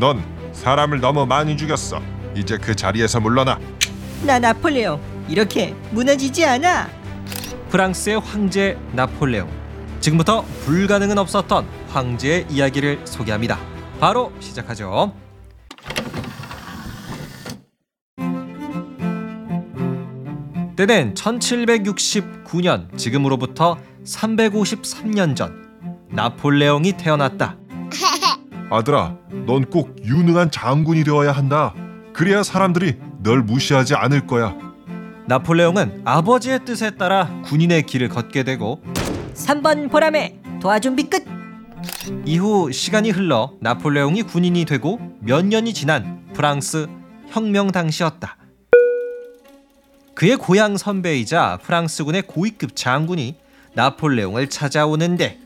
넌 사람을 너무 많이 죽였어. 이제 그 자리에서 물러나. 나 나폴레옹 이렇게 무너지지 않아. 프랑스의 황제 나폴레옹. 지금부터 불가능은 없었던 황제의 이야기를 소개합니다. 바로 시작하죠. 때는 1769년 지금으로부터 353년 전 나폴레옹이 태어났다. 아들아, 넌 꼭 유능한 장군이 되어야 한다. 그래야 사람들이 널 무시하지 않을 거야. 나폴레옹은 아버지의 뜻에 따라 군인의 길을 걷게 되고 3번 보람에 도와준비 끝. 이후 시간이 흘러 나폴레옹이 군인이 되고 몇 년이 지난 프랑스 혁명 당시였다. 그의 고향 선배이자 프랑스군의 고위급 장군이 나폴레옹을 찾아오는데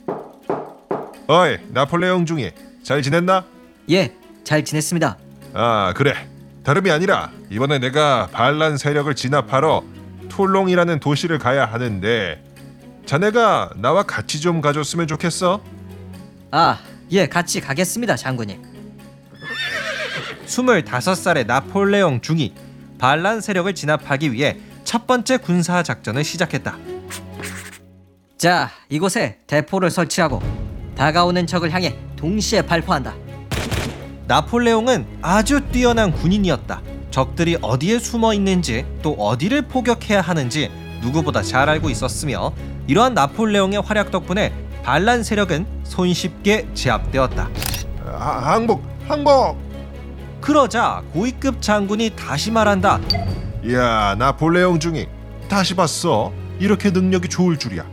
어이, 나폴레옹 중이 잘 지냈나? 예, 잘 지냈습니다. 아, 그래. 다름이 아니라 이번에 내가 반란 세력을 진압하러 톨롱이라는 도시를 가야 하는데 자네가 나와 같이 좀 가줬으면 좋겠어. 아, 예, 같이 가겠습니다, 장군님. 25살의 나폴레옹 중이 반란 세력을 진압하기 위해 첫 번째 군사 작전을 시작했다. 자, 이곳에 대포를 설치하고 다가오는 적을 향해 동시에 발포한다. 나폴레옹은 아주 뛰어난 군인이었다. 적들이 어디에 숨어 있는지 또 어디를 포격해야 하는지 누구보다 잘 알고 있었으며 이러한 나폴레옹의 활약 덕분에 반란 세력은 손쉽게 제압되었다. 아, 항복, 항복. 그러자 고위급 장군이 다시 말한다. 야, 나폴레옹 중이 다시 봤어. 이렇게 능력이 좋을 줄이야.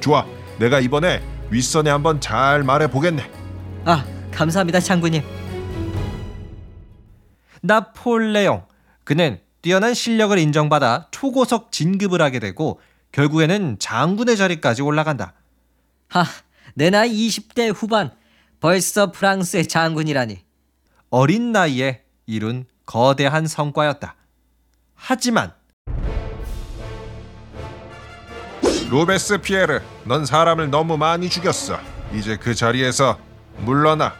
좋아, 내가 이번에 윗선에 한번 잘 말해 보겠네. 아, 감사합니다, 장군님. 나폴레옹 그는 뛰어난 실력을 인정받아 초고속 진급을 하게 되고 결국에는 장군의 자리까지 올라간다. 하, 내 나이 20대 후반 벌써 프랑스의 장군이라니. 어린 나이에 이룬 거대한 성과였다. 하지만 로베스피에르, 넌 사람을 너무 많이 죽였어. 이제 그 자리에서 물러나.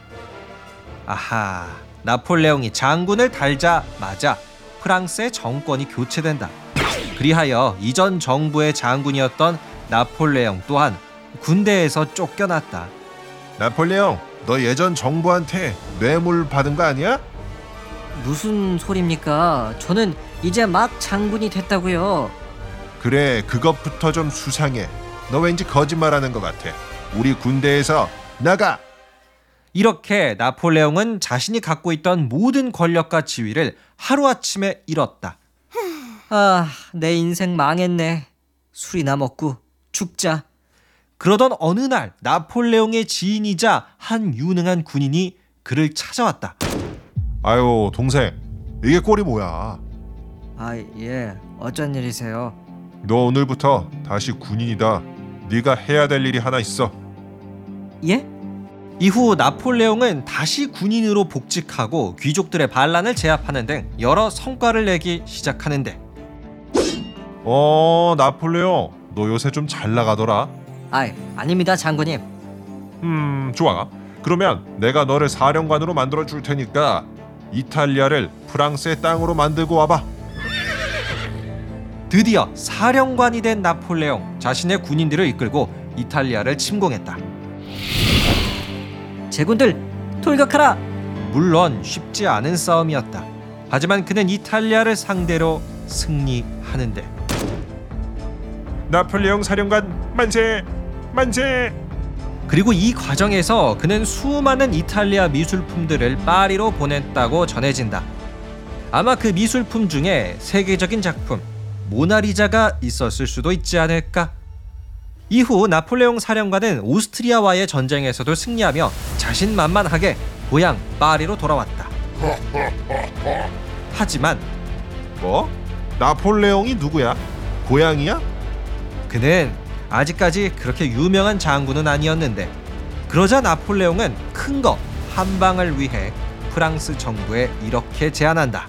아하 나폴레옹이 장군을 달자마자 프랑스의 정권이 교체된다. 그리하여 이전 정부의 장군이었던 나폴레옹 또한 군대에서 쫓겨났다. 나폴레옹, 너 예전 정부한테 뇌물 받은 거 아니야? 무슨 소립니까? 저는 이제 막 장군이 됐다고요. 그래, 그것부터 좀 수상해. 너 왠지 거짓말하는 것 같아. 우리 군대에서 나가. 이렇게 나폴레옹은 자신이 갖고 있던 모든 권력과 지위를 하루아침에 잃었다. 아, 내 인생 망했네. 술이나 먹고 죽자. 그러던 어느 날 나폴레옹의 지인이자 한 유능한 군인이 그를 찾아왔다. 아유, 동생, 이게 꼴이 뭐야? 아, 예. 어쩐 일이세요? 너 오늘부터 다시 군인이다. 네가 해야 될 일이 하나 있어. 예? 이후 나폴레옹은 다시 군인으로 복직하고 귀족들의 반란을 제압하는 등 여러 성과를 내기 시작하는데 어, 나폴레옹, 너 요새 좀 잘 나가더라. 아, 아닙니다, 장군님. 음, 좋아. 그러면 내가 너를 사령관으로 만들어 줄 테니까 이탈리아를 프랑스의 땅으로 만들고 와봐. 드디어 사령관이 된 나폴레옹 자신의 군인들을 이끌고 이탈리아를 침공했다. 제군들 돌격하라. 물론 쉽지 않은 싸움이었다. 하지만 그는 이탈리아를 상대로 승리하는데 나폴레옹 사령관 만세! 만세! 그리고 이 과정에서 그는 수많은 이탈리아 미술품들을 파리로 보냈다고 전해진다. 아마 그 미술품 중에 세계적인 작품 모나리자가 있었을 수도 있지 않을까? 이후 나폴레옹 사령관은 오스트리아와의 전쟁에서도 승리하며 자신만만하게 고향 파리로 돌아왔다. 하지만 뭐? 나폴레옹이 누구야? 고양이야? 그는 아직까지 그렇게 유명한 장군은 아니었는데 그러자 나폴레옹은 큰 거 한 방을 위해 프랑스 정부에 이렇게 제안한다.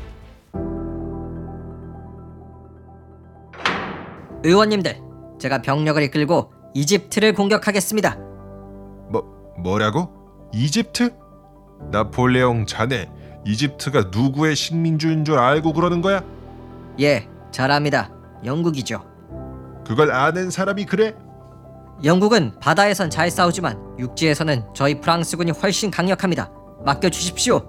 의원님들, 제가 병력을 이끌고 이집트를 공격하겠습니다. 뭐 뭐라고? 이집트? 나폴레옹 자네 이집트가 누구의 식민주인 줄 알고 그러는 거야? 예, 잘합니다. 영국이죠. 그걸 아는 사람이 그래? 영국은 바다에선 잘 싸우지만 육지에서는 저희 프랑스군이 훨씬 강력합니다. 맡겨 주십시오.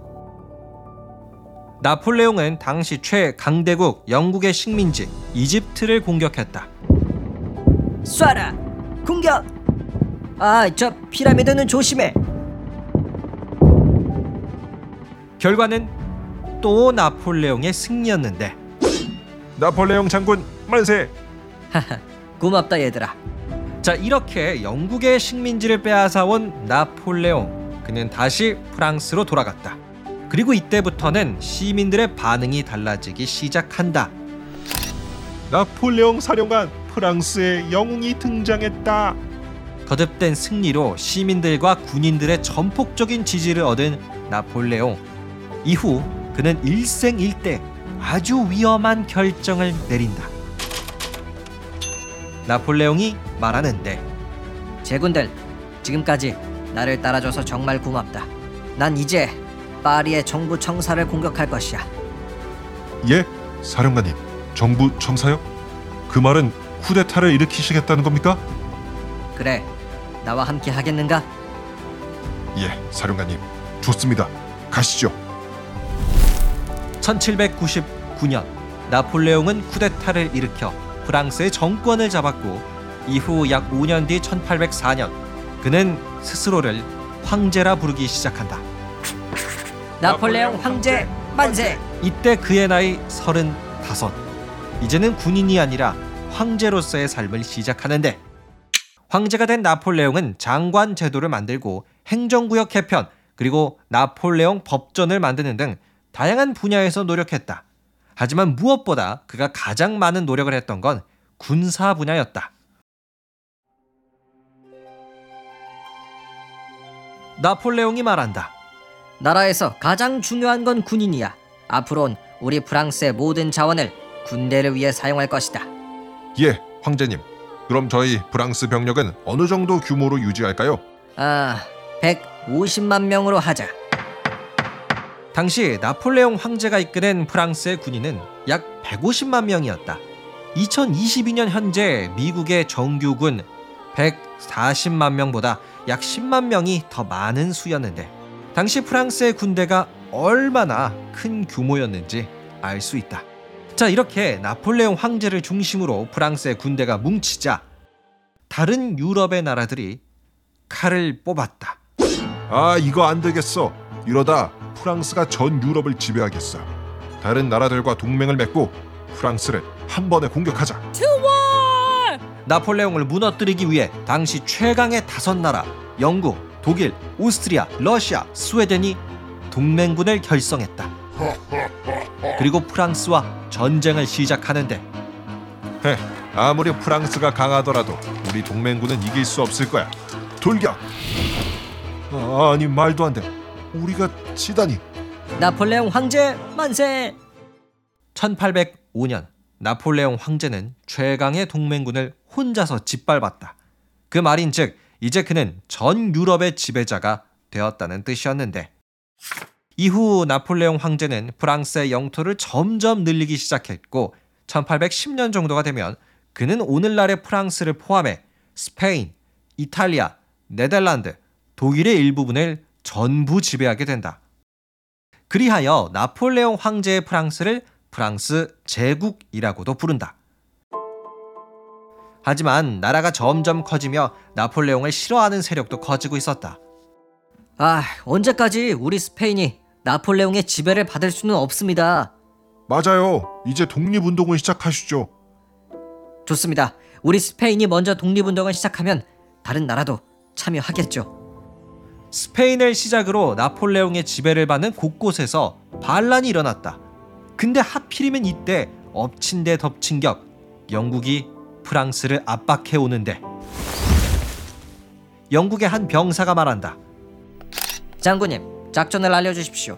나폴레옹은 당시 최강대국 영국의 식민지 이집트를 공격했다. 쏴라! 공격! 아, 저 피라미드는 조심해. 결과는 또 나폴레옹의 승리였는데 나폴레옹 장군 만세! 고맙다 얘들아. 자 이렇게 영국의 식민지를 빼앗아온 나폴레옹 그는 다시 프랑스로 돌아갔다. 그리고 이때부터는 시민들의 반응이 달라지기 시작한다. 나폴레옹 사령관 프랑스의 영웅이 등장했다. 거듭된 승리로 시민들과 군인들의 전폭적인 지지를 얻은 나폴레옹. 이후 그는 일생일대 아주 위험한 결정을 내린다. 나폴레옹이 말하는데 제군들, 지금까지 나를 따라줘서 정말 고맙다. 난 이제 파리의 정부 청사를 공격할 것이야. 예, 사령관님. 정부 청사요? 그 말은 쿠데타를 일으키시겠다는 겁니까? 그래, 나와 함께 하겠는가? 예, 사령관님. 좋습니다. 가시죠. 1799년 나폴레옹은 쿠데타를 일으켜 프랑스의 정권을 잡았고 이후 약 5년 뒤 1804년 그는 스스로를 황제라 부르기 시작한다. 나폴레옹 황제 만세! 이때 그의 나이 35. 이제는 군인이 아니라 황제로서의 삶을 시작하는데 황제가 된 나폴레옹은 장관 제도를 만들고 행정구역 개편 그리고 나폴레옹 법전을 만드는 등 다양한 분야에서 노력했다. 하지만 무엇보다 그가 가장 많은 노력을 했던 건 군사 분야였다. 나폴레옹이 말한다. 나라에서 가장 중요한 건 군인이야. 앞으론 우리 프랑스의 모든 자원을 군대를 위해 사용할 것이다. 예, 황제님. 그럼 저희 프랑스 병력은 어느 정도 규모로 유지할까요? 아, 150만 명으로 하자. 당시 나폴레옹 황제가 이끄는 프랑스의 군인은 약 150만 명이었다. 2022년 현재 미국의 정규군 140만 명보다 약 10만 명이 더 많은 수였는데 당시 프랑스의 군대가 얼마나 큰 규모였는지 알 수 있다. 자, 이렇게 나폴레옹 황제를 중심으로 프랑스의 군대가 뭉치자 다른 유럽의 나라들이 칼을 뽑았다. 아, 이거 안 되겠어. 이러다 프랑스가 전 유럽을 지배하겠어. 다른 나라들과 동맹을 맺고 프랑스를 한 번에 공격하자. 나폴레옹을 무너뜨리기 위해 당시 최강의 다섯 나라 영국, 독일, 오스트리아, 러시아, 스웨덴이 동맹군을 결성했다. 그리고 프랑스와 전쟁을 시작하는데 헤, 아무리 프랑스가 강하더라도 우리 동맹군은 이길 수 없을 거야. 돌격! 아, 아니 말도 안 돼. 우리가 치다니. 나폴레옹 황제 만세! 1805년 나폴레옹 황제는 최강의 동맹군을 혼자서 짓밟았다. 그 말인즉 이제 그는 전 유럽의 지배자가 되었다는 뜻이었는데 이후 나폴레옹 황제는 프랑스의 영토를 점점 늘리기 시작했고 1810년 정도가 되면 그는 오늘날의 프랑스를 포함해 스페인, 이탈리아, 네덜란드, 독일의 일부분을 전부 지배하게 된다. 그리하여 나폴레옹 황제의 프랑스를 프랑스 제국이라고도 부른다. 하지만 나라가 점점 커지며 나폴레옹을 싫어하는 세력도 커지고 있었다. 아, 언제까지 우리 스페인이 나폴레옹의 지배를 받을 수는 없습니다. 맞아요. 이제 독립운동을 시작하시죠. 좋습니다. 우리 스페인이 먼저 독립운동을 시작하면 다른 나라도 참여하겠죠. 스페인을 시작으로 나폴레옹의 지배를 받는 곳곳에서 반란이 일어났다. 근데 하필이면 이때 엎친 데 덮친 격 영국이 프랑스를 압박해 오는데 영국의 한 병사가 말한다. 장군님, 작전을 알려주십시오.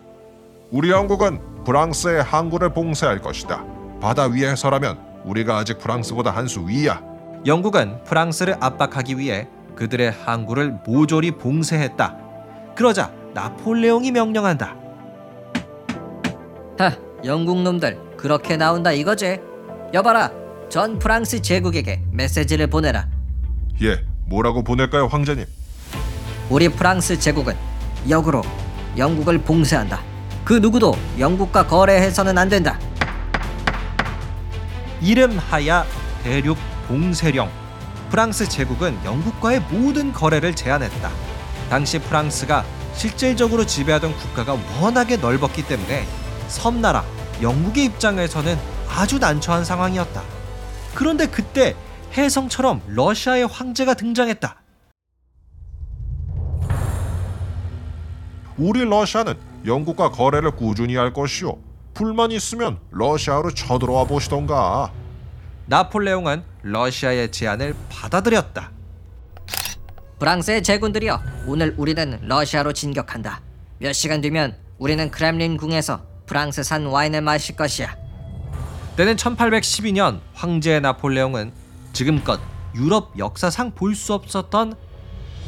우리 영국은 프랑스의 항구를 봉쇄할 것이다. 바다 위에서라면 우리가 아직 프랑스보다 한 수 위야. 영국은 프랑스를 압박하기 위해 그들의 항구를 모조리 봉쇄했다. 그러자 나폴레옹이 명령한다. 하, 영국 놈들 그렇게 나온다 이거지? 여봐라, 전 프랑스 제국에게 메시지를 보내라. 예, 뭐라고 보낼까요, 황제님? 우리 프랑스 제국은 역으로 영국을 봉쇄한다. 그 누구도 영국과 거래해서는 안 된다. 이름하야 대륙 봉쇄령. 프랑스 제국은 영국과의 모든 거래를 제한했다. 당시 프랑스가 실질적으로 지배하던 국가가 워낙에 넓었기 때문에 섬나라 영국의 입장에서는 아주 난처한 상황이었다. 그런데 그때 혜성처럼 러시아의 황제가 등장했다. 우리 러시아는 영국과 거래를 꾸준히 할 것이오. 불만 있으면 러시아로 쳐들어와 보시던가. 나폴레옹은 러시아의 제안을 받아들였다. 프랑스의 제군들이여, 오늘 우리는 러시아로 진격한다. 몇 시간 뒤면 우리는 크렘린 궁에서 프랑스산 와인을 마실 것이야. 때는 1812년 황제 나폴레옹은 지금껏 유럽 역사상 볼 수 없었던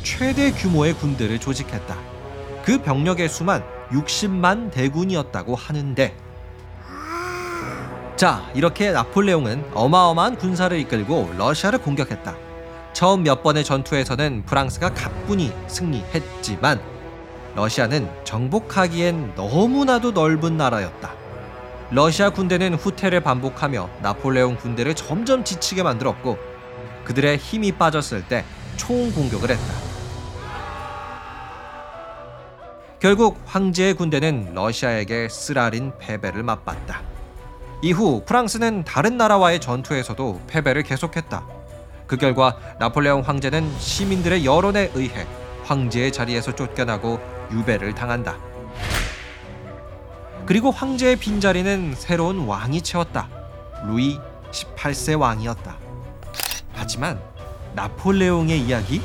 최대 규모의 군대를 조직했다. 그 병력의 수만 60만 대군이었다고 하는데 자, 이렇게 나폴레옹은 어마어마한 군사를 이끌고 러시아를 공격했다. 처음 몇 번의 전투에서는 프랑스가 가뿐히 승리했지만 러시아는 정복하기엔 너무나도 넓은 나라였다. 러시아 군대는 후퇴를 반복하며 나폴레옹 군대를 점점 지치게 만들었고 그들의 힘이 빠졌을 때 총 공격을 했다. 결국 황제의 군대는 러시아에게 쓰라린 패배를 맛봤다. 이후 프랑스는 다른 나라와의 전투에서도 패배를 계속했다. 그 결과 나폴레옹 황제는 시민들의 여론에 의해 황제의 자리에서 쫓겨나고 유배를 당한다. 그리고 황제의 빈자리는 새로운 왕이 채웠다. 루이 18세 왕이었다. 하지만 나폴레옹의 이야기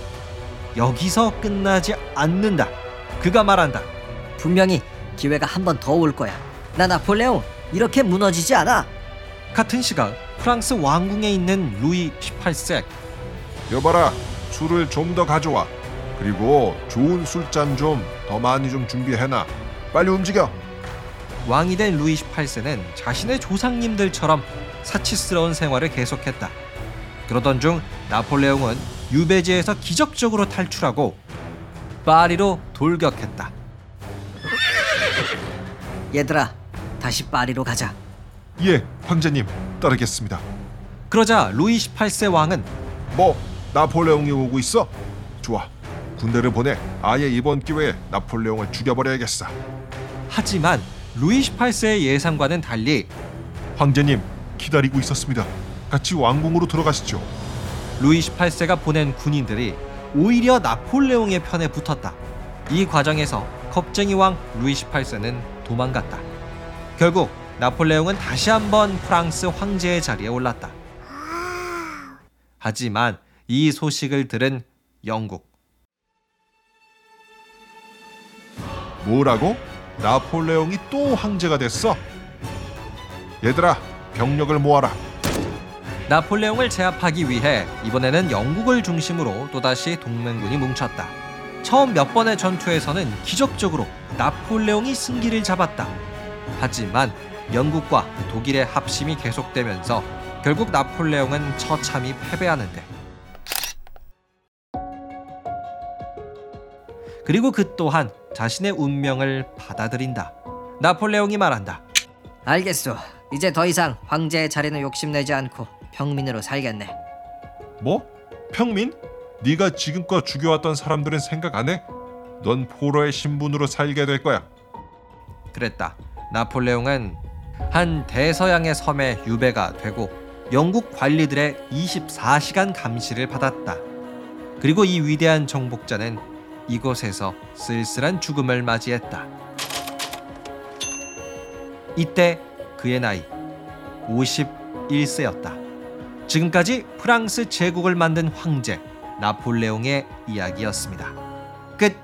여기서 끝나지 않는다. 그가 말한다. 분명히 기회가 한 번 더 올 거야. 나 나폴레옹 이렇게 무너지지 않아. 같은 시각 프랑스 왕궁에 있는 루이 18세 여봐라, 술을 좀 더 가져와. 그리고 좋은 술잔 좀 더 많이 좀 준비해놔. 빨리 움직여. 왕이 된 루이 18세는 자신의 조상님들처럼 사치스러운 생활을 계속했다. 그러던 중 나폴레옹은 유배지에서 기적적으로 탈출하고 파리로 돌격했다. 얘들아, 다시 파리로 가자. 예, 황제님 따르겠습니다. 그러자 루이 18세 왕은 뭐 나폴레옹이 오고 있어? 좋아. 군대를 보내 아예 이번 기회에 나폴레옹을 죽여버려야겠어. 하지만 루이 18세의 예상과는 달리 황제님 기다리고 있었습니다. 같이 왕궁으로 들어가시죠. 루이 18세가 보낸 군인들이 오히려 나폴레옹의 편에 붙었다. 이 과정에서 겁쟁이 왕 루이 18세는 도망갔다. 결국 나폴레옹은 다시 한번 프랑스 황제의 자리에 올랐다. 하지만 이 소식을 들은 영국 뭐라고? 나폴레옹이 또 황제가 됐어? 얘들아 병력을 모아라. 나폴레옹을 제압하기 위해 이번에는 영국을 중심으로 또다시 동맹군이 뭉쳤다. 처음 몇 번의 전투에서는 기적적으로 나폴레옹이 승기를 잡았다. 하지만 영국과 독일의 합심이 계속되면서 결국 나폴레옹은 처참히 패배하는데 그리고 그 또한 자신의 운명을 받아들인다. 나폴레옹이 말한다. 알겠소. 이제 더 이상 황제의 자리는 욕심내지 않고 평민으로 살겠네. 뭐? 평민? 네가 지금껏 죽여왔던 사람들은 생각 안 해? 넌 포로의 신분으로 살게 될 거야. 그랬다. 나폴레옹은 한 대서양의 섬에 유배가 되고 영국 관리들의 24시간 감시를 받았다. 그리고 이 위대한 정복자는 이곳에서 쓸쓸한 죽음을 맞이했다. 이때 그의 나이 51세였다. 지금까지 프랑스 제국을 만든 황제 나폴레옹의 이야기였습니다. 끝.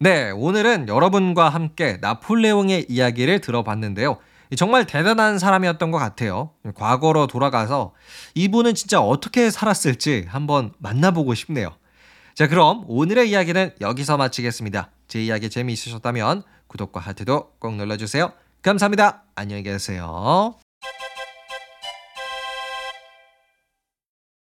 네, 오늘은 여러분과 함께 나폴레옹의 이야기를 들어봤는데요. 정말 대단한 사람이었던 것 같아요. 과거로 돌아가서 이분은 진짜 어떻게 살았을지 한번 만나보고 싶네요. 자, 그럼 오늘의 이야기는 여기서 마치겠습니다. 제 이야기 재미있으셨다면 구독과 하트도 꼭 눌러주세요. 감사합니다. 안녕히 계세요.